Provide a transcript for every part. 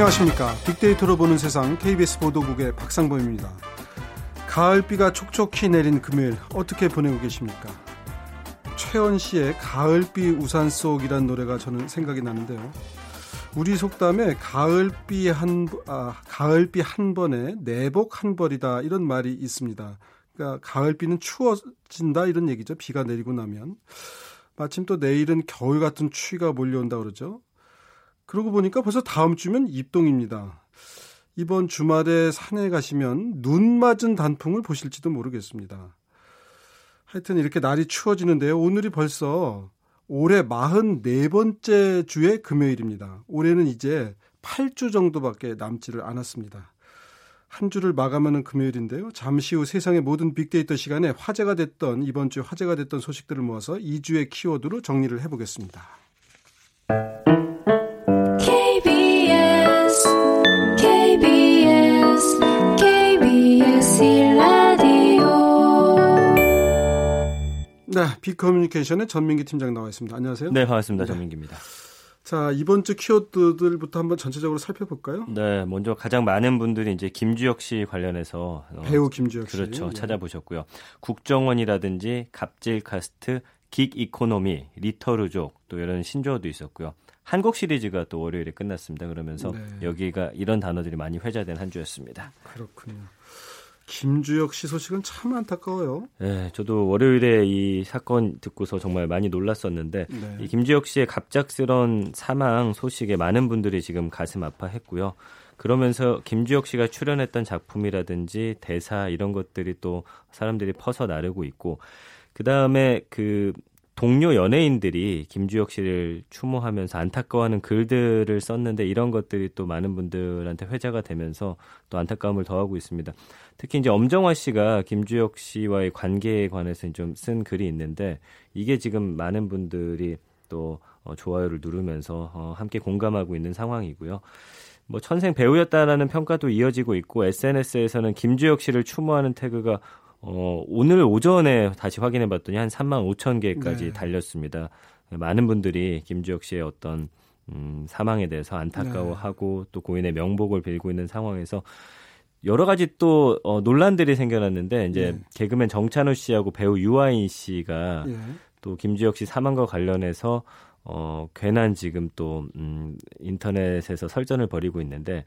안녕하십니까. 빅데이터로 보는 세상 KBS 보도국의 박상범입니다. 가을비가 촉촉히 내린 금요일 어떻게 보내고 계십니까? 최원 씨의 가을비 우산 속이란 노래가 저는 생각이 나는데요. 우리 속담에 가을비 한 아, 가을비 한 번에 내복 한 벌이다 이런 말이 있습니다. 그러니까 가을비는 추워진다 이런 얘기죠. 비가 내리고 나면 마침 또 내일은 겨울 같은 추위가 몰려온다 그러죠. 그러고 보니까 벌써 다음 주면 입동입니다. 이번 주말에 산에 가시면 눈 맞은 단풍을 보실지도 모르겠습니다. 하여튼 이렇게 날이 추워지는데요. 오늘이 벌써 올해 44번째 주의 금요일입니다. 올해는 이제 8주 정도밖에 남지를 않았습니다. 한 주를 마감하는 금요일인데요. 잠시 후 세상의 모든 빅데이터 시간에 화제가 됐던 이번 주 화제가 됐던 소식들을 모아서 2주의 키워드로 정리를 해보겠습니다. 네, 빅커뮤니케이션의 전민기 팀장 나와 있습니다. 안녕하세요. 네, 반갑습니다. 네. 전민기입니다. 자, 이번 주 키워드들부터 한번 전체적으로 살펴볼까요? 네, 먼저 가장 많은 분들이 이제 김주혁 씨 관련해서 어, 배우 김주혁 씨 그렇죠. 예. 찾아보셨고요. 국정원이라든지 갑질 카스트, gig economy, 리터루족 또 이런 신조어도 있었고요. 한국 시리즈가 또 월요일에 끝났습니다. 그러면서 네. 여기가 이런 단어들이 많이 회자된 한 주였습니다. 그렇군요. 김주혁 씨 소식은 참 안타까워요. 네, 저도 월요일에 이 사건 듣고서 정말 많이 놀랐었는데 네. 이 김주혁 씨의 갑작스런 사망 소식에 많은 분들이 지금 가슴 아파했고요. 그러면서 김주혁 씨가 출연했던 작품이라든지 대사 이런 것들이 또 사람들이 퍼서 나르고 있고 그 다음에 그 동료 연예인들이 김주혁 씨를 추모하면서 안타까워하는 글들을 썼는데 이런 것들이 또 많은 분들한테 회자가 되면서 또 안타까움을 더하고 있습니다. 특히 이제 엄정화 씨가 김주혁 씨와의 관계에 관해서 좀 쓴 글이 있는데 이게 지금 많은 분들이 또 어, 좋아요를 누르면서 어, 함께 공감하고 있는 상황이고요. 뭐 천생 배우였다라는 평가도 이어지고 있고 SNS에서는 김주혁 씨를 추모하는 태그가 어, 오늘 오전에 다시 확인해 봤더니 한 3만 5천 개까지 네. 달렸습니다. 많은 분들이 김주혁 씨의 어떤 음, 사망에 대해서 안타까워하고 네. 또 고인의 명복을 빌고 있는 상황에서 여러 가지 또 어, 논란들이 생겨났는데 이제 네. 개그맨 정찬우 씨하고 배우 유아인 씨가 네. 또 김주혁 씨 사망과 관련해서 어, 괜한 지금 또 음, 인터넷에서 설전을 벌이고 있는데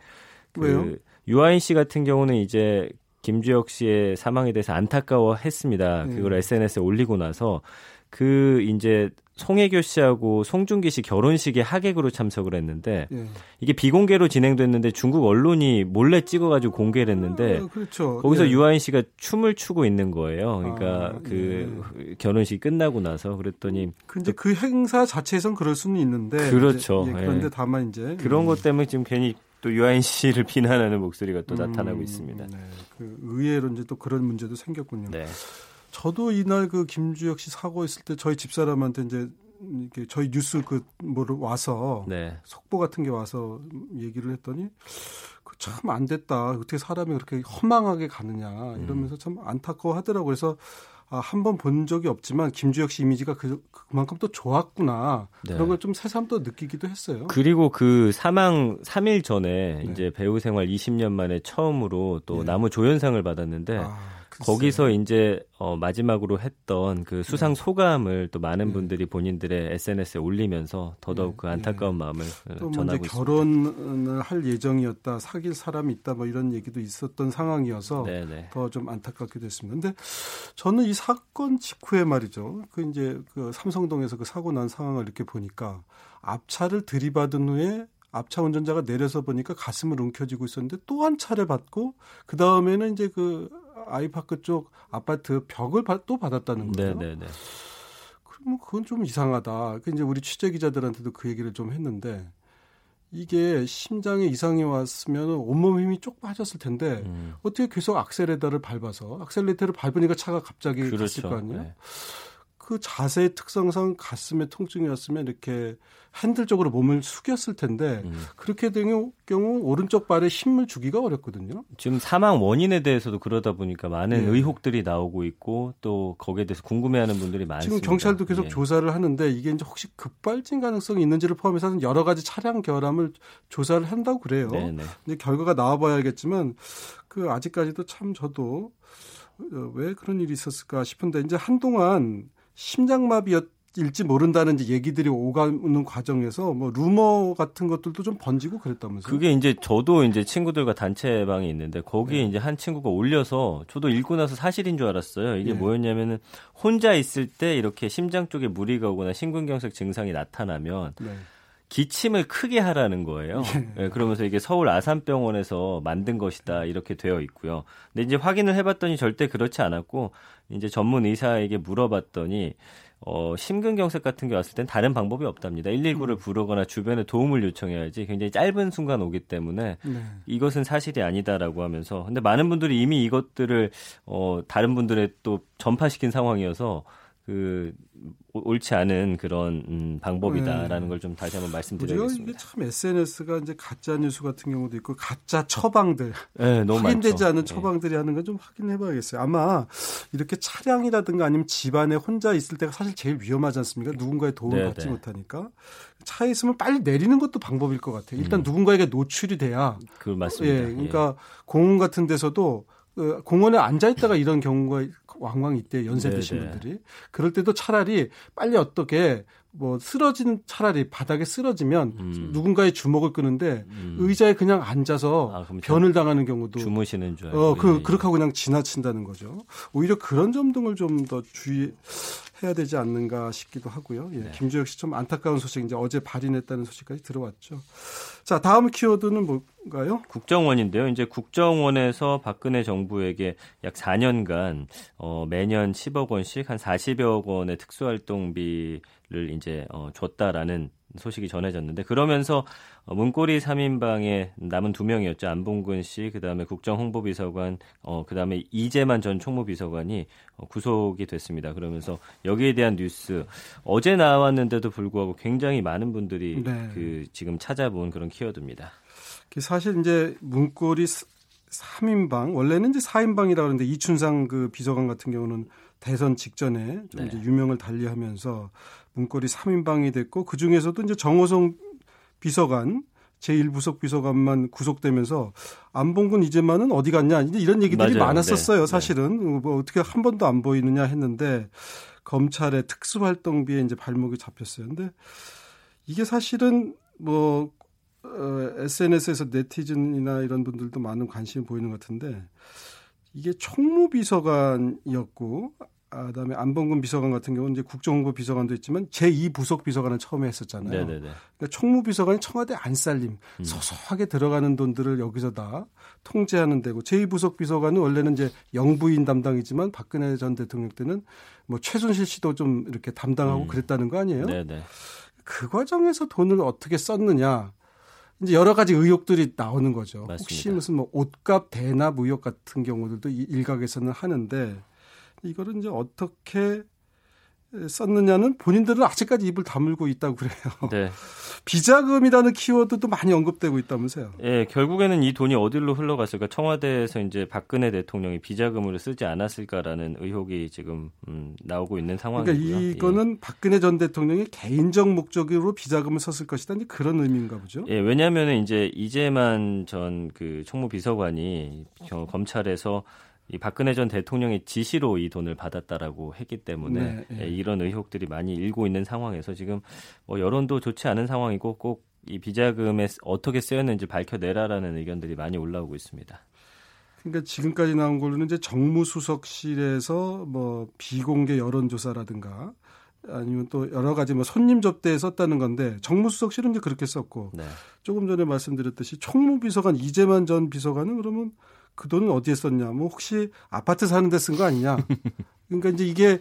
그 왜요? 유아인 씨 같은 경우는 이제 김주혁 씨의 사망에 대해서 안타까워했습니다. 네. 그걸 SNS에 올리고 나서 그 이제 송혜교 씨하고 송중기 씨 결혼식에 하객으로 참석을 했는데 예. 이게 비공개로 진행됐는데 중국 언론이 몰래 찍어가지고 공개를 했는데 아, 그렇죠. 거기서 예. 유아인 씨가 춤을 추고 있는 거예요. 그러니까 아, 그 예. 결혼식 끝나고 나서 그랬더니 근데 그 행사 자체에선 그럴 수는 있는데 그렇죠. 이제, 예, 그런데 다만 이제 그런 음. 것 때문에 지금 괜히 또 유아인 씨를 비난하는 목소리가 또 음, 나타나고 있습니다. 네. 그 의외로 이제 또 그런 문제도 생겼군요. 네. 저도 이날 그 김주혁 씨 사고했을 때 저희 집사람한테 이제 이렇게 저희 뉴스 그 뭐를 와서 네. 속보 같은 게 와서 얘기를 했더니 그 참 안 됐다. 어떻게 사람이 그렇게 허망하게 가느냐 이러면서 참 안타까워 하더라고요. 그래서 아, 한 번 본 적이 없지만 김주혁 씨 이미지가 그, 그만큼 또 좋았구나. 네. 그런 걸 좀 새삼 또 느끼기도 했어요. 그리고 그 사망 3일 전에 네. 이제 배우 생활 20년 만에 처음으로 또 네. 나무 조연상을 받았는데 아. 거기서 이제 어, 마지막으로 했던 그 수상 네. 소감을 또 많은 네. 분들이 본인들의 SNS에 올리면서 더더욱 네. 그 안타까운 마음을 어, 또 전하고 있습니다. 결혼을 할 예정이었다, 사귈 사람이 있다, 뭐 이런 얘기도 있었던 상황이어서 더 좀 안타깝기도 했습니다. 근데 저는 이 사건 직후에 말이죠. 그 이제 그 삼성동에서 그 사고 난 상황을 이렇게 보니까 앞차를 들이받은 후에 앞차 운전자가 내려서 보니까 가슴을 움켜쥐고 있었는데 또 한 차를 받고 그 다음에는 이제 그 아이파크 쪽 아파트 벽을 또 받았다는 거예요. 네, 네, 네. 그러면 그건 좀 이상하다. 그 이제 우리 취재 기자들한테도 그 얘기를 좀 했는데 이게 심장에 이상이 왔으면 온몸 힘이 쪽 빠졌을 텐데 음. 어떻게 계속 악셀레터를 밟아서 악셀레터를 밟으니까 차가 갑자기 그렇죠. 갔을 거 아니에요? 네. 그 자세의 특성상 가슴에 통증이 왔으면 이렇게 핸들 쪽으로 몸을 숙였을 텐데 음. 그렇게 된 경우 오른쪽 발에 힘을 주기가 어렵거든요. 지금 사망 원인에 대해서도 그러다 보니까 많은 네. 의혹들이 나오고 있고 또 거기에 대해서 궁금해하는 분들이 많습니다. 지금 경찰도 계속 예. 조사를 하는데 이게 이제 혹시 급발진 가능성이 있는지를 포함해서 여러 가지 차량 결함을 조사를 한다고 그래요. 네네. 네. 이제 결과가 나와봐야 알겠지만 그 아직까지도 참 저도 어, 왜 그런 일이 있었을까 싶은데 이제 한동안 심장마비일지 모른다는 이제 얘기들이 오가는 과정에서 뭐 루머 같은 것들도 좀 번지고 그랬다면서요? 그게 이제 저도 이제 친구들과 단체방이 있는데 거기에 네. 이제 한 친구가 올려서 저도 읽고 나서 사실인 줄 알았어요. 이게 네. 뭐였냐면은 혼자 있을 때 이렇게 심장 쪽에 무리가 오거나 심근경색 증상이 나타나면 네. 기침을 크게 하라는 거예요. 네, 그러면서 이게 서울 아산병원에서 만든 것이다 이렇게 되어 있고요. 근데 이제 확인을 해봤더니 절대 그렇지 않았고 이제 전문 의사에게 물어봤더니 어, 심근경색 같은 게 왔을 땐 다른 방법이 없답니다. 119를 음. 부르거나 주변에 도움을 요청해야지 굉장히 짧은 순간 오기 때문에 네. 이것은 사실이 아니다라고 하면서 근데 많은 분들이 이미 이것들을 어, 다른 분들의 또 전파시킨 상황이어서 그 옳지 않은 그런 음, 방법이다라는 네. 걸좀 다시 한번 말씀드리겠습니다. 이게 참 SNS가 이제 가짜 뉴스 같은 경우도 있고 가짜 처방들 네, 너무 확인되지. 않은 네. 처방들이 네. 하는 건 좀 확인해봐야겠어요. 아마 이렇게 차량이라든가 아니면 집안에 혼자 있을 때가 사실 제일 위험하지 않습니까? 누군가의 도움을 네, 받지 네. 못하니까 차에 있으면 빨리 내리는 것도 방법일 것 같아요. 일단 음. 누군가에게 노출이 돼야. 그 맞습니다. 예, 그러니까 예. 공원 같은 데서도 그 공원에 앉아 있다가 이런 경우가 왕왕 있대 연세 드신 분들이 그럴 때도 차라리 빨리 어떻게 뭐 쓰러진 차라리 바닥에 쓰러지면 음. 누군가의 주먹을 끄는데 음. 의자에 그냥 앉아서 아, 변을 당하는 경우도 주무시는 줄 알고 어, 그 예. 그렇게 하고 그냥 지나친다는 거죠. 오히려 그런 점 등을 좀 더 주의 해야 되지 않는가 싶기도 하고요. 예, 네. 김주혁 씨좀 안타까운 소식 이제 어제 발인했다는 소식까지 들어왔죠. 자, 다음 키워드는 뭔가요? 국정원인데요. 이제 국정원에서 박근혜 정부에게 약 4년간 어, 매년 10억 원씩 한 40여 원의 특수활동비를 이제 어, 줬다라는 소식이 전해졌는데 그러면서 어, 문고리 3인방에 남은 두 명이었죠. 안봉근 씨, 그다음에 국정홍보비서관, 어 그다음에 이재만 전 총무비서관이 어, 구속이 됐습니다. 그러면서 여기에 대한 뉴스 어제 나왔는데도 불구하고 굉장히 많은 분들이 네. 그 지금 찾아본 그런 키워드입니다. 사실 이제 문고리 3인방 원래는 이제 4인방이라고 하는데 이춘상 그 비서관 같은 경우는 대선 직전에 좀 네. 이제 유명을 달리하면서 문고리 3인방이 됐고 그 중에서도 이제 정호성 비서관 제1부속 비서관만 구속되면서 안봉근 이제만은 어디 갔냐 이런 얘기들이 맞아요. 많았었어요. 네. 사실은 네. 뭐 어떻게 한 번도 안 보이느냐 했는데 검찰의 특수활동비에 이제 발목이 잡혔어요. 근데 이게 사실은 뭐 어, SNS에서 네티즌이나 이런 분들도 많은 관심이 보이는 것 같은데 이게 총무비서관이었고 아, 그다음에 안봉근 비서관 같은 경우는 이제 국정홍보 비서관도 있지만 제2 부속 비서관을 처음에 했었잖아요. 네네네. 그러니까 총무 비서관이 청와대 안살림 음. 소소하게 들어가는 돈들을 여기서 다 통제하는 데고 제2 부속 비서관은 원래는 이제 영부인 담당이지만 박근혜 전 대통령 때는 뭐 최순실 씨도 좀 이렇게 담당하고 음. 그랬다는 거 아니에요? 네네. 그 과정에서 돈을 어떻게 썼느냐 이제 여러 가지 의혹들이 나오는 거죠. 맞습니다. 혹시 무슨 뭐 옷값 대납 의혹 같은 경우들도 일각에서는 하는데 이거를 이제 어떻게 썼느냐는 본인들은 아직까지 입을 다물고 있다고 그래요. 네. 비자금이라는 키워드도 많이 언급되고 있다면서요. 예, 결국에는 이 돈이 어디로 흘러갔을까? 청와대에서 이제 박근혜 대통령이 비자금으로 쓰지 않았을까라는 의혹이 지금 음, 나오고 있는 상황이고요. 그러니까 이거는 예. 박근혜 전 대통령이 개인적 목적으로 비자금을 썼을 것이다. 그런 의미인가 보죠. 예, 왜냐하면 이제 이재만 전 그 총무비서관이 검찰에서 이 박근혜 전 대통령의 지시로 이 돈을 받았다라고 했기 때문에 네, 네. 이런 의혹들이 많이 일고 있는 상황에서 지금 뭐 여론도 좋지 않은 상황이고 꼭 이 비자금에 어떻게 쓰였는지 밝혀내라라는 의견들이 많이 올라오고 있습니다. 그러니까 지금까지 나온 걸로는 이제 정무수석실에서 뭐 비공개 여론조사라든가 아니면 또 여러 가지 뭐 손님 접대에 썼다는 건데 정무수석실은 이제 그렇게 썼고 네. 조금 전에 말씀드렸듯이 총무비서관 이재만 전 비서관은 그러면 그 돈은 어디에 썼냐? 뭐 혹시 아파트 사는 데 쓴 거 아니냐? 그러니까 이제 이게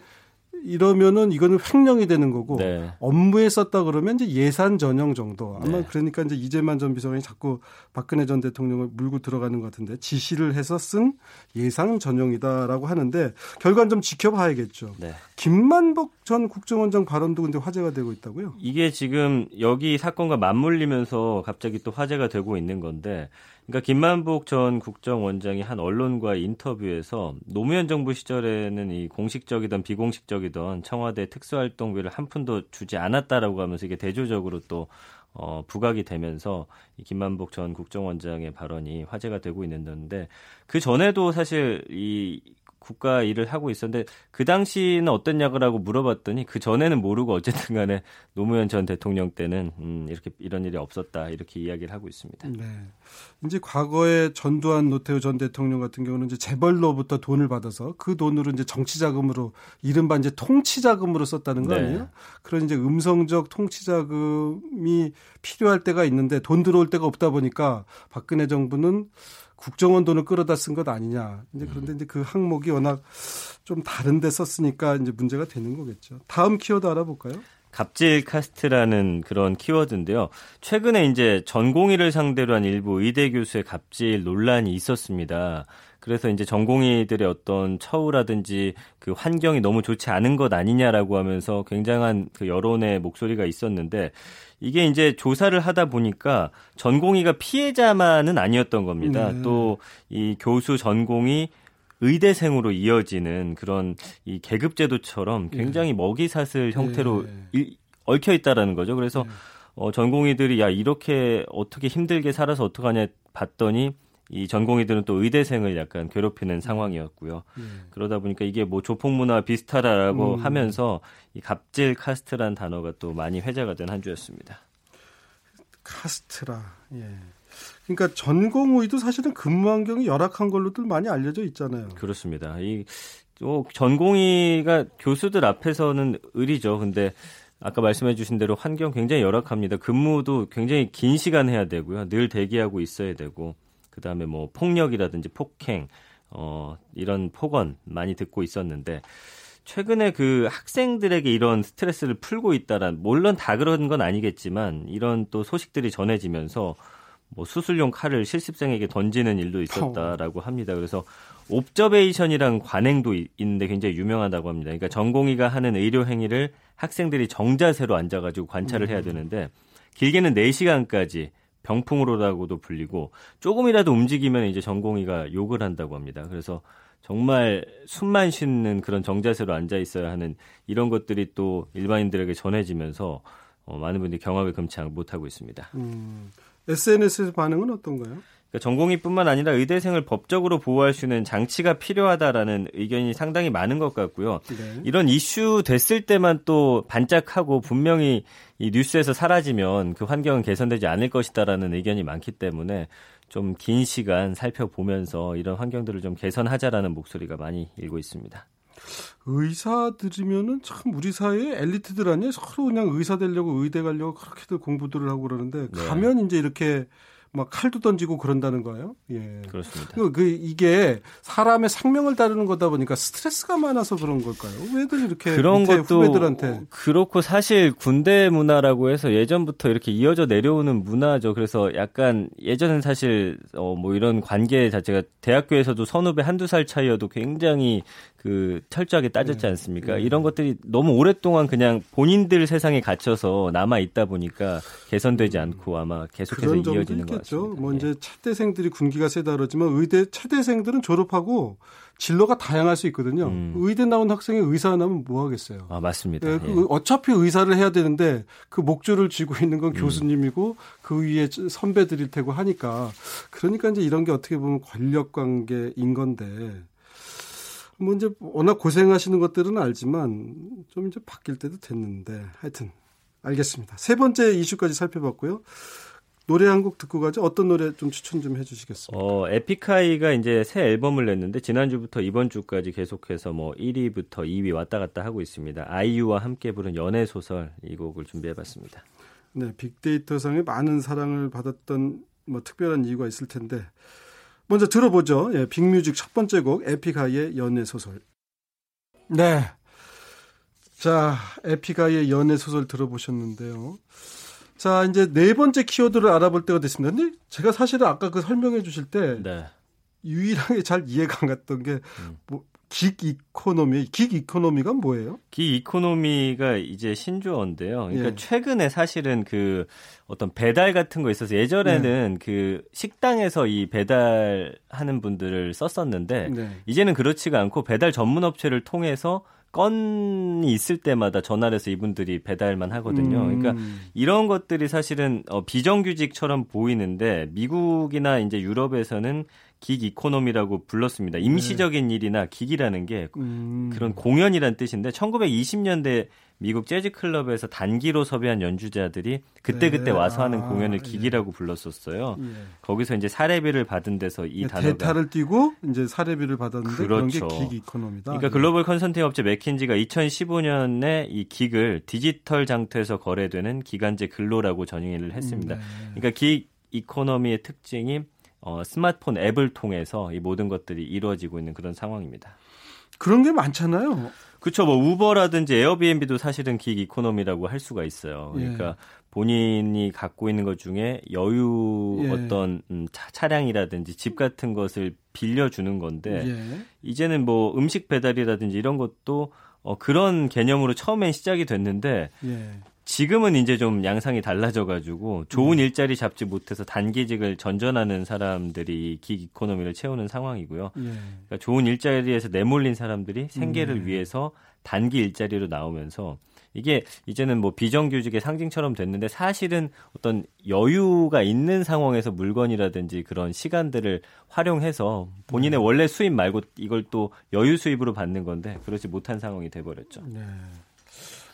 이러면은 이거는 횡령이 되는 거고 네. 업무에 썼다 그러면 이제 예산 전형 정도. 아마 네. 그러니까 이제 이재만 전 비서관이 자꾸 박근혜 전 대통령을 물고 들어가는 것 같은데 지시를 해서 쓴 예산 전형이다라고 하는데 결과는 좀 지켜봐야겠죠. 네. 김만복 전 국정원장 발언도 근데 화제가 되고 있다고요? 이게 지금 여기 사건과 맞물리면서 갑자기 또 화제가 되고 있는 건데 그러니까 김만복 전 국정원장이 한 언론과의 인터뷰에서 노무현 정부 시절에는 이 공식적이든 비공식적이든 청와대 특수활동비를 한 푼도 주지 않았다라고 하면서 이게 대조적으로 또 어, 부각이 되면서 이 김만복 전 국정원장의 발언이 화제가 되고 있는데 그 전에도 사실 이 국가 일을 하고 있었는데 그 당시는 어땠냐고 물어봤더니 그 전에는 모르고 어쨌든 간에 노무현 전 대통령 때는 음, 이렇게 이런 일이 없었다 이렇게 이야기를 하고 있습니다. 네. 이제 과거에 전두환 노태우 전 대통령 같은 경우는 이제 재벌로부터 돈을 받아서 그 돈으로 이제 정치 자금으로 이른바 이제 통치 자금으로 썼다는 거 네. 아니에요? 네. 그런 이제 음성적 통치 자금이 필요할 때가 있는데 돈 들어올 때가 없다 보니까 박근혜 정부는 국정원 돈을 끌어다 쓴 것 아니냐. 이제 그런데 이제 그 항목이 워낙 좀 다른데 썼으니까 이제 문제가 되는 거겠죠. 다음 키워드 알아볼까요? 갑질 카스트라는 그런 키워드인데요. 최근에 이제 전공의를 상대로 한 일부 의대 교수의 갑질 논란이 있었습니다. 그래서 이제 전공의들의 어떤 처우라든지 그 환경이 너무 좋지 않은 것 아니냐라고 하면서 굉장한 그 여론의 목소리가 있었는데 이게 이제 조사를 하다 보니까 전공의가 피해자만은 아니었던 겁니다. 네. 또이 교수 전공이 의대생으로 이어지는 그런 이 계급제도처럼 굉장히 네. 먹이 사슬 형태로 네. 얽혀 있다라는 거죠. 그래서 네. 어, 전공의들이 야 이렇게 어떻게 힘들게 살아서 어떡하냐 봤더니 이 전공의들은 또 의대생을 약간 괴롭히는 상황이었고요. 음. 그러다 보니까 이게 뭐 조폭문화 비슷하다라고 음. 하면서 이 갑질 카스트란 단어가 또 많이 회자가 된 한 주였습니다. 카스트라. 예. 그러니까 전공의도 사실은 근무 환경이 열악한 걸로들 많이 알려져 있잖아요. 그렇습니다. 이 어, 전공의가 교수들 앞에서는 의리죠. 근데 아까 말씀해 주신 대로 환경 굉장히 열악합니다. 근무도 굉장히 긴 시간 해야 되고요. 늘 대기하고 있어야 되고 그다음에 뭐 폭력이라든지 폭행 어 이런 폭언 많이 듣고 있었는데 최근에 그 학생들에게 이런 스트레스를 풀고 있다란 물론 다 그런 건 아니겠지만 이런 또 소식들이 전해지면서 뭐 수술용 칼을 실습생에게 던지는 일도 있었다라고 합니다. 그래서 옵저베이션이란 관행도 있는데 굉장히 유명하다고 합니다. 그러니까 전공의가 하는 의료 행위를 학생들이 정자세로 앉아가지고 관찰을 해야 음. 되는데 길게는 4시간까지 병풍으로라고도 불리고 조금이라도 움직이면 이제 전공의가 욕을 한다고 합니다. 그래서 정말 숨만 쉬는 그런 정자세로 앉아 있어야 하는 이런 것들이 또 일반인들에게 전해지면서 어, 많은 분들이 경악을 금치 못하고 있습니다. 음, SNS에서 반응은 어떤가요? 그러니까 전공의뿐만 아니라 의대생을 법적으로 보호할 수 있는 장치가 필요하다라는 의견이 상당히 많은 것 같고요. 네. 이런 이슈 됐을 때만 또 반짝하고 분명히 이 뉴스에서 사라지면 그 환경은 개선되지 않을 것이다라는 의견이 많기 때문에 좀 긴 시간 살펴보면서 이런 환경들을 좀 개선하자라는 목소리가 많이 일고 있습니다. 의사들이면은 참 우리 사회의 엘리트들 아니에요? 서로 그냥 의사 되려고 의대 가려고 그렇게들 공부들을 하고 그러는데 네. 가면 이제 이렇게 막 칼도 던지고 그런다는 거예요. 예. 그렇습니다. 그, 그 이게 사람의 생명을 다루는 거다 보니까 스트레스가 많아서 그런 걸까요? 왜들 이렇게 그런 것도 후배들한테 그렇고 사실 군대 문화라고 해서 예전부터 이렇게 이어져 내려오는 문화죠. 그래서 약간 예전엔 사실 어 뭐 이런 관계 자체가 대학교에서도 선후배 한두 살 차이여도 굉장히 그 철저하게 따졌지 네. 않습니까? 네. 이런 것들이 너무 오랫동안 그냥 본인들 세상에 갇혀서 남아 있다 보니까 개선되지 않고 아마 계속해서 이어지는 것 같습니다. 뭐 예. 이제 차대생들이 군기가 세다 그러지만 의대 차대생들은 졸업하고 진로가 다양할 수 있거든요. 음. 의대 나온 학생이 의사 나면 뭐 하겠어요? 아 맞습니다. 네, 그 예. 어차피 의사를 해야 되는데 그 목줄을 쥐고 있는 건 음. 교수님이고 그 위에 선배들일 테고 하니까 그러니까 이제 이런 게 어떻게 보면 권력 관계인 건데 뭐 이제 워낙 고생하시는 것들은 알지만 좀 이제 바뀔 때도 됐는데 하여튼 알겠습니다. 세 번째 이슈까지 살펴봤고요. 노래 한 곡 듣고 가죠. 어떤 노래 좀 추천 좀 해주시겠습니까? 어, 에픽하이가 이제 새 앨범을 냈는데 지난주부터 이번 주까지 계속해서 뭐 1위부터 2위 왔다 갔다 하고 있습니다. 아이유와 함께 부른 연애 소설 이 곡을 준비해봤습니다. 네, 빅데이터상에 많은 사랑을 받았던 뭐 특별한 이유가 있을 텐데 먼저 들어보죠. 예, 빅뮤직 첫 번째 곡 에픽하이의 연애 소설. 네. 자, 에픽하이의 연애 소설 들어보셨는데요. 자, 이제 네 번째 키워드를 알아볼 때가 됐습니다. 근데 제가 사실은 아까 그 설명해 주실 때 네. 유일하게 잘 이해가 안 갔던 게 음. 뭐, gig economy, gig economy가 뭐예요? 긱 이코노미가 이제 신조어인데요. 그러니까 예. 최근에 사실은 그 어떤 배달 같은 거 있어서 예전에는 네. 그 식당에서 이 배달하는 분들을 썼었는데 네. 이제는 그렇지가 않고 배달 전문 업체를 통해서 건이 있을 때마다 전화를 해서 이분들이 배달만 하거든요. 음. 그러니까 이런 것들이 사실은 어, 비정규직처럼 보이는데 미국이나 이제 유럽에서는 기 이코노미라고 불렀습니다. 임시적인 네. 일이나 기기라는 게 음. 그런 공연이란 뜻인데 1920년대 미국 재즈 클럽에서 단기로 섭외한 연주자들이 그때 그때 네. 와서 하는 아, 공연을 예. 기기라고 예. 불렀었어요. 예. 거기서 이제 사례비를 받은 데서 이 네, 단어가 대타를 띄고 이제 사례비를 받았는데 그렇죠. 그런 게 기기 이코노미다. 그러니까 글로벌 컨설팅 업체 맥킨지가 2015년에 이 기기를 디지털 장터에서 거래되는 기간제 근로라고 전형을 했습니다. 음, 네. 그러니까 기 이코노미의 특징이 어, 스마트폰 앱을 통해서 이 모든 것들이 이루어지고 있는 그런 상황입니다. 그런 게 많잖아요. 그렇죠. 뭐 우버라든지 에어비앤비도 사실은 기 이코노미라고 할 수가 있어요. 그러니까 예. 본인이 갖고 있는 것 중에 여유 예. 어떤 음, 차, 차량이라든지 집 같은 것을 빌려주는 건데 예. 이제는 뭐 음식 배달이라든지 이런 것도 어, 그런 개념으로 처음엔 시작이 됐는데 예. 지금은 이제 좀 양상이 달라져가지고 좋은 음. 일자리 잡지 못해서 단기직을 전전하는 사람들이 기 이코노미를 채우는 상황이고요. 예. 그러니까 좋은 일자리에서 내몰린 사람들이 생계를 음. 위해서 단기 일자리로 나오면서 이게 이제는 뭐 비정규직의 상징처럼 됐는데 사실은 어떤 여유가 있는 상황에서 물건이라든지 그런 시간들을 활용해서 본인의 음. 원래 수입 말고 이걸 또 여유 수입으로 받는 건데 그렇지 못한 상황이 돼버렸죠. 네.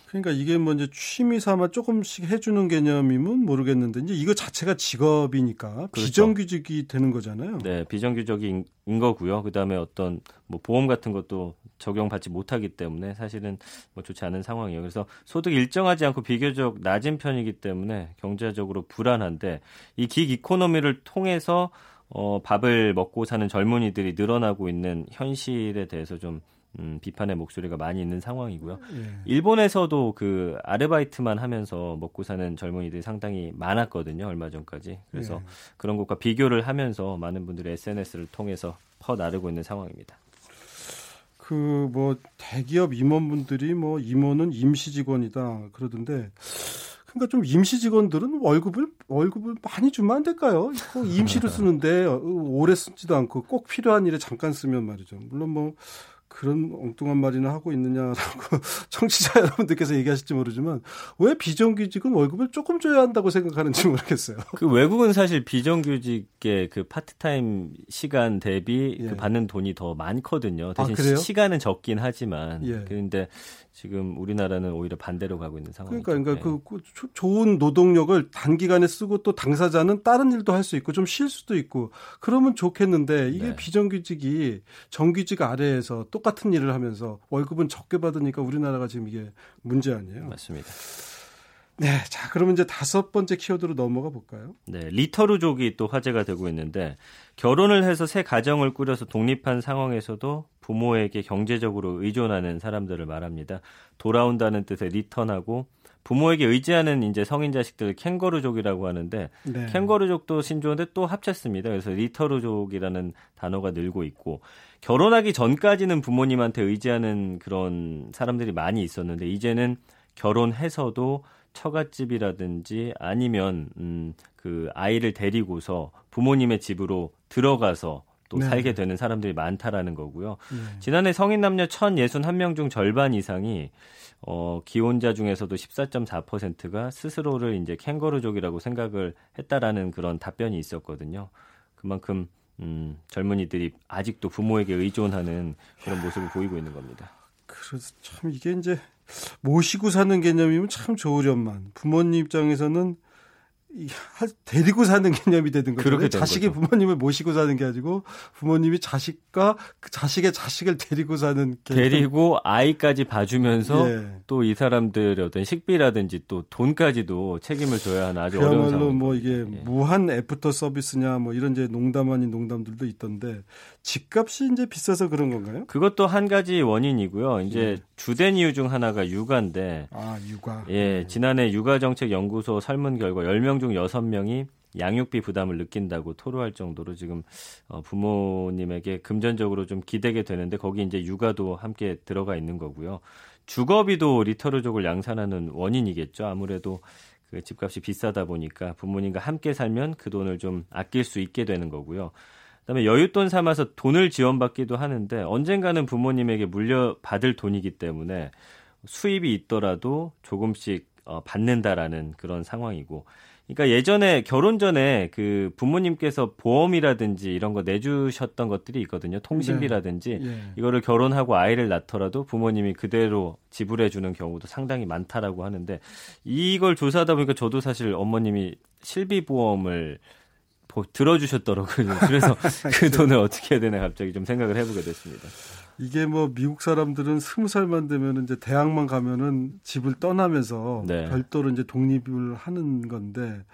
그러니까 이게 뭐 이제 취미 삼아 조금씩 해주는 개념이면 모르겠는데 이제 이거 자체가 직업이니까 그렇죠. 비정규직이 되는 거잖아요. 네, 비정규직인 거고요. 그다음에 어떤 뭐 보험 같은 것도 적용받지 못하기 때문에 사실은 뭐 좋지 않은 상황이에요. 그래서 소득이 일정하지 않고 비교적 낮은 편이기 때문에 경제적으로 불안한데 이 기 이코노미를 통해서 어, 밥을 먹고 사는 젊은이들이 늘어나고 있는 현실에 대해서 좀 음, 비판의 목소리가 많이 있는 상황이고요. 예. 일본에서도 그 아르바이트만 하면서 먹고 사는 젊은이들이 상당히 많았거든요. 얼마 전까지. 그래서 예. 그런 것과 비교를 하면서 많은 분들이 SNS를 통해서 퍼 나르고 있는 상황입니다. 그 뭐 대기업 임원분들이 뭐 임원은 임시 직원이다 그러던데 그러니까 좀 임시 직원들은 월급을 월급을 많이 주면 안 될까요? 임시로 쓰는데 오래 쓰지도 않고 꼭 필요한 일에 잠깐 쓰면 말이죠. 물론 뭐 그런 엉뚱한 말이나 하고 있느냐라고 청취자 여러분들께서 얘기하실지 모르지만 왜 비정규직은 월급을 조금 줘야 한다고 생각하는지 모르겠어요. 그 외국은 사실 비정규직의 그 파트타임 시간 대비 그 예. 그 받는 돈이 더 많거든요. 대신 아, 시간은 적긴 하지만 예. 그런데 지금 우리나라는 오히려 반대로 가고 있는 상황이죠. 그러니까, 그러니까 네. 그, 그 좋은 노동력을 단기간에 쓰고 또 당사자는 다른 일도 할 수 있고 좀 쉴 수도 있고 그러면 좋겠는데 이게 네. 비정규직이 정규직 아래에서 똑같은 일을 하면서 월급은 적게 받으니까 우리나라가 지금 이게 문제 아니에요. 맞습니다. 네, 자 그러면 이제 다섯 번째 키워드로 넘어가 볼까요? 네, 리터루족이 또 화제가 되고 있는데 결혼을 해서 새 가정을 꾸려서 독립한 상황에서도 부모에게 경제적으로 의존하는 사람들을 말합니다. 돌아온다는 뜻의 return하고 부모에게 의지하는 이제 성인 자식들을 캥거루족이라고 하는데 네. 캥거루족도 신조어인데 또 합쳤습니다. 그래서 리터루족이라는 단어가 늘고 있고 결혼하기 전까지는 부모님한테 의지하는 그런 사람들이 많이 있었는데 이제는 결혼해서도 처갓집이라든지 아니면 음, 그 아이를 데리고서 부모님의 집으로 들어가서 또 네. 살게 되는 사람들이 많다라는 거고요. 네. 지난해 성인 남녀 1,061명 중 절반 이상이 어, 기혼자 중에서도 14.4%가 스스로를 이제 캥거루족이라고 생각을 했다라는 그런 답변이 있었거든요. 그만큼 음, 젊은이들이 아직도 부모에게 의존하는 그런 모습을 보이고 있는 겁니다. 그래서 참 이게 이제 모시고 사는 개념이면 참 좋으련만 부모님 입장에서는 데리고 사는 개념이 되는 거죠. 자식이 거죠. 부모님을 모시고 사는 게 아니고 부모님이 자식과 그 자식의 자식을 데리고 사는 개념. 데리고 아이까지 봐주면서 예. 또이 사람들의 어떤 식비라든지 또 돈까지도 책임을 져야 하는 아주 어려운 상황. 뭐 이게 예. 무한 애프터 서비스냐 뭐 이런 이제 농담 아닌 농담들도 있던데 집값이 이제 비싸서 그런 건가요? 그것도 한 가지 원인이고요. 이제 예. 주된 이유 중 하나가 육아인데 아, 육아. 예, 지난해 육아정책연구소 설문 결과 10명 중 6명이 양육비 부담을 느낀다고 토로할 정도로 지금 어, 부모님에게 금전적으로 좀 기대게 되는데 거기 이제 육아도 함께 들어가 있는 거고요. 주거비도 리터루족을 양산하는 원인이겠죠. 아무래도 그 집값이 비싸다 보니까 부모님과 함께 살면 그 돈을 좀 아낄 수 있게 되는 거고요. 그다음에 여윳돈 삼아서 돈을 지원받기도 하는데 언젠가는 부모님에게 물려받을 돈이기 때문에 수입이 있더라도 조금씩 어, 받는다라는 그런 상황이고 그러니까 예전에 결혼 전에 그 부모님께서 보험이라든지 이런 거 내주셨던 것들이 있거든요. 통신비라든지 네. 예. 이거를 결혼하고 아이를 낳더라도 부모님이 그대로 지불해 주는 경우도 상당히 많다라고 하는데 이걸 조사하다 보니까 저도 사실 어머님이 실비 보험을 들어주셨더라고요. 그래서 그 돈을 어떻게 해야 되나 갑자기 좀 생각을 해보게 됐습니다. 이게 뭐 미국 사람들은 스무 살만 되면 이제 대학만 가면은 집을 떠나면서 네. 별도로 이제 독립을 하는 건데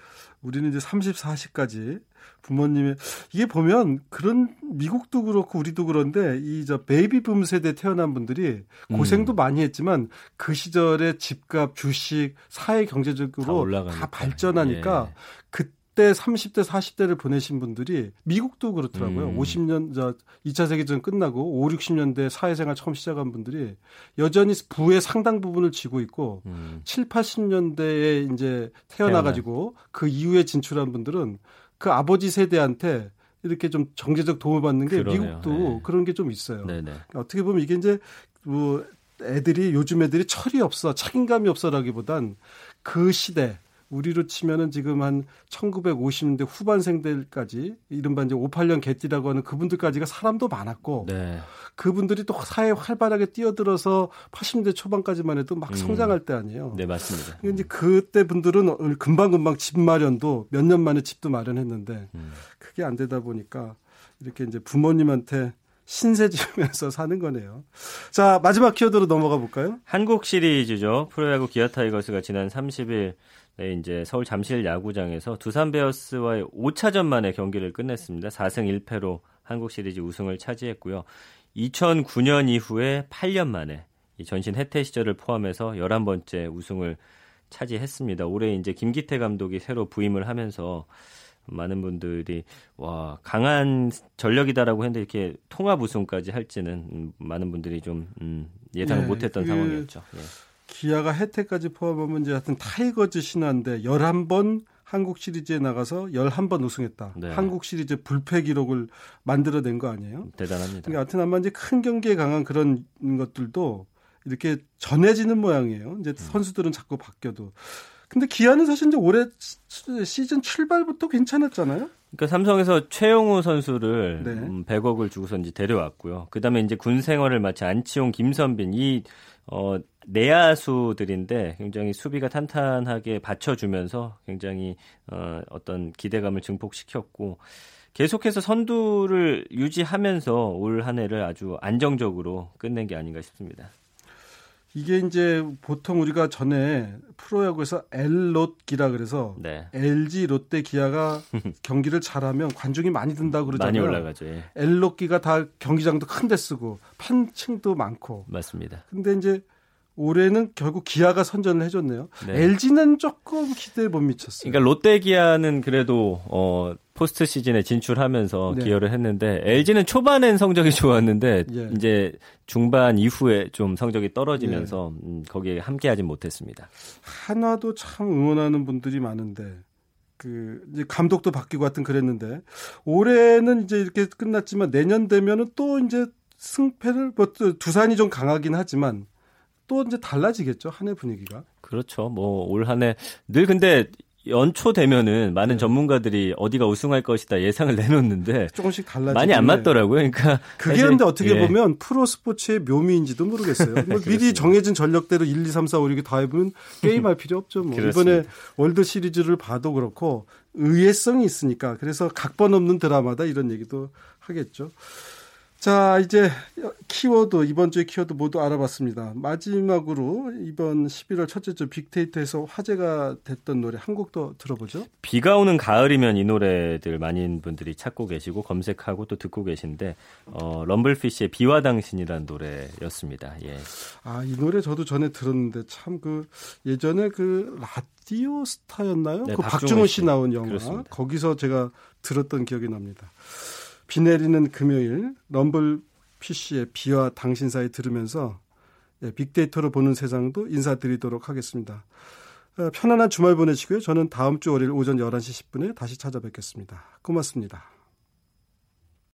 우리는 이제 30, 40까지 부모님의 이게 보면 그런 미국도 그렇고 우리도 그런데 이 저 베이비붐 세대 태어난 분들이 고생도 음. 많이 했지만 그 시절에 집값, 주식, 사회 경제적으로 다, 다 발전하니까 예. 그 20대, 30대, 40대를 보내신 분들이 미국도 그렇더라고요. 음. 50년 저 2차 세계대전 끝나고 5, 60년대 사회생활 처음 시작한 분들이 여전히 부의 상당 부분을 쥐고 있고 음. 7, 80년대에 이제 태어나 가지고 그 이후에 진출한 분들은 그 아버지 세대한테 이렇게 좀 정제적 도움을 받는 게 그러네요. 미국도 네. 그런 게 좀 있어요. 그러니까 어떻게 보면 이게 이제 뭐 애들이 요즘 애들이 철이 없어 책임감이 없어라기보단 그 시대 우리로 치면은 지금 한 1950년대 후반생들까지 이른바 이제 58년 개띠라고 하는 그분들까지가 사람도 많았고 네. 그분들이 또 사회에 활발하게 뛰어들어서 80년대 초반까지만 해도 막 음. 성장할 때 아니에요. 네, 맞습니다. 이제 그때 분들은 금방금방 집 마련도 몇 년 만에 집도 마련했는데 음. 그게 안 되다 보니까 이렇게 이제 부모님한테 신세 지면서 사는 거네요. 자, 마지막 키워드로 넘어가 볼까요? 한국 시리즈죠. 프로야구 기아 타이거스가 지난 30일 네, 이제 서울 잠실 야구장에서 두산 베어스와의 5차전 만에 경기를 끝냈습니다. 4승 1패로 한국 시리즈 우승을 차지했고요. 2009년 이후에 8년 만에 이 전신 해태 시절을 포함해서 11번째 우승을 차지했습니다. 올해 이제 김기태 감독이 새로 부임을 하면서 많은 분들이 와 강한 전력이다라고 했는데 이렇게 통합 우승까지 할지는 음, 많은 분들이 좀 음, 예상을 네, 못했던 그 상황이었죠. 예. 기아가 해태까지 포함하면 이제 하여튼 타이거즈 신화인데 11번 한국 시리즈에 나가서 11번 우승했다. 네. 한국 시리즈 불패 기록을 만들어낸 거 아니에요? 대단합니다. 그러니까 하여튼 아마 이제 큰 경기에 강한 그런 것들도 이렇게 전해지는 모양이에요. 이제 음. 선수들은 자꾸 바뀌어도. 근데 기아는 사실 이제 올해 시즌 출발부터 괜찮았잖아요. 그러니까 삼성에서 최용우 선수를 네. 100억을 음, 주고서 이제 데려왔고요. 그다음에 이제 군 생활을 마친 안치홍, 김선빈 이 어, 내야수들인데 굉장히 수비가 탄탄하게 받쳐주면서 굉장히 어, 어떤 기대감을 증폭시켰고 계속해서 선두를 유지하면서 올 한 해를 아주 안정적으로 끝낸 게 아닌가 싶습니다. 이게 이제 보통 우리가 전에 프로야구에서 엘롯기라 그래서 네. LG, 롯데, 기아가 경기를 잘하면 관중이 많이 든다 그러잖아요. 많이 올라가죠. 예. 엘롯기가 다 경기장도 큰 데 쓰고 판층도 많고. 맞습니다. 근데 이제 올해는 결국 기아가 선전을 해줬네요. 네. LG는 조금 기대에 못 미쳤어요. 그러니까 롯데 기아는 그래도 어 포스트 시즌에 진출하면서 네. 기여를 했는데 LG는 초반엔 성적이 좋았는데 예. 이제 중반 이후에 좀 성적이 떨어지면서 예. 음, 거기에 함께하지 못했습니다. 한화도 참 응원하는 분들이 많은데 그 이제 감독도 바뀌고 하여튼 그랬는데 올해는 이제 이렇게 끝났지만 내년 되면은 또 이제 승패를 뭐 두산이 좀 강하긴 하지만 또 이제 달라지겠죠 한 해 분위기가. 그렇죠. 뭐 올 한 해 늘 근데 연초 되면은 많은 네. 전문가들이 어디가 우승할 것이다 예상을 내놓는데 조금씩 달라지 많이 안 맞더라고요. 그러니까 그게 근데 어떻게 예. 보면 프로 스포츠의 묘미인지도 모르겠어요. 뭐 미리 정해진 전력대로 1, 2, 3, 4, 5 이렇게 다 해보면 게임할 필요 없죠. 뭐 이번에 월드 시리즈를 봐도 그렇고 의외성이 있으니까 그래서 각본 없는 드라마다 이런 얘기도 하겠죠. 자, 이제 키워드, 이번 주의 키워드 모두 알아봤습니다. 마지막으로 이번 11월 첫째 주 빅데이터에서 화제가 됐던 노래 한 곡 더 들어보죠. 비가 오는 가을이면 이 노래들 많은 분들이 찾고 계시고 검색하고 또 듣고 계신데, 어, 럼블피쉬의 비와 당신이란 노래였습니다. 예. 아, 이 노래 저도 전에 들었는데 참 그 예전에 그 라디오 스타였나요? 네, 그 박중훈 씨 나온 영화. 그렇습니다. 거기서 제가 들었던 기억이 납니다. 비 내리는 금요일 럼블 PC의 비와 당신 사이 들으면서 예, 빅데이터로 보는 세상도 인사드리도록 하겠습니다. 어, 편안한 주말 보내시고요. 저는 다음 주 월요일 오전 11시 10분에 다시 찾아뵙겠습니다. 고맙습니다.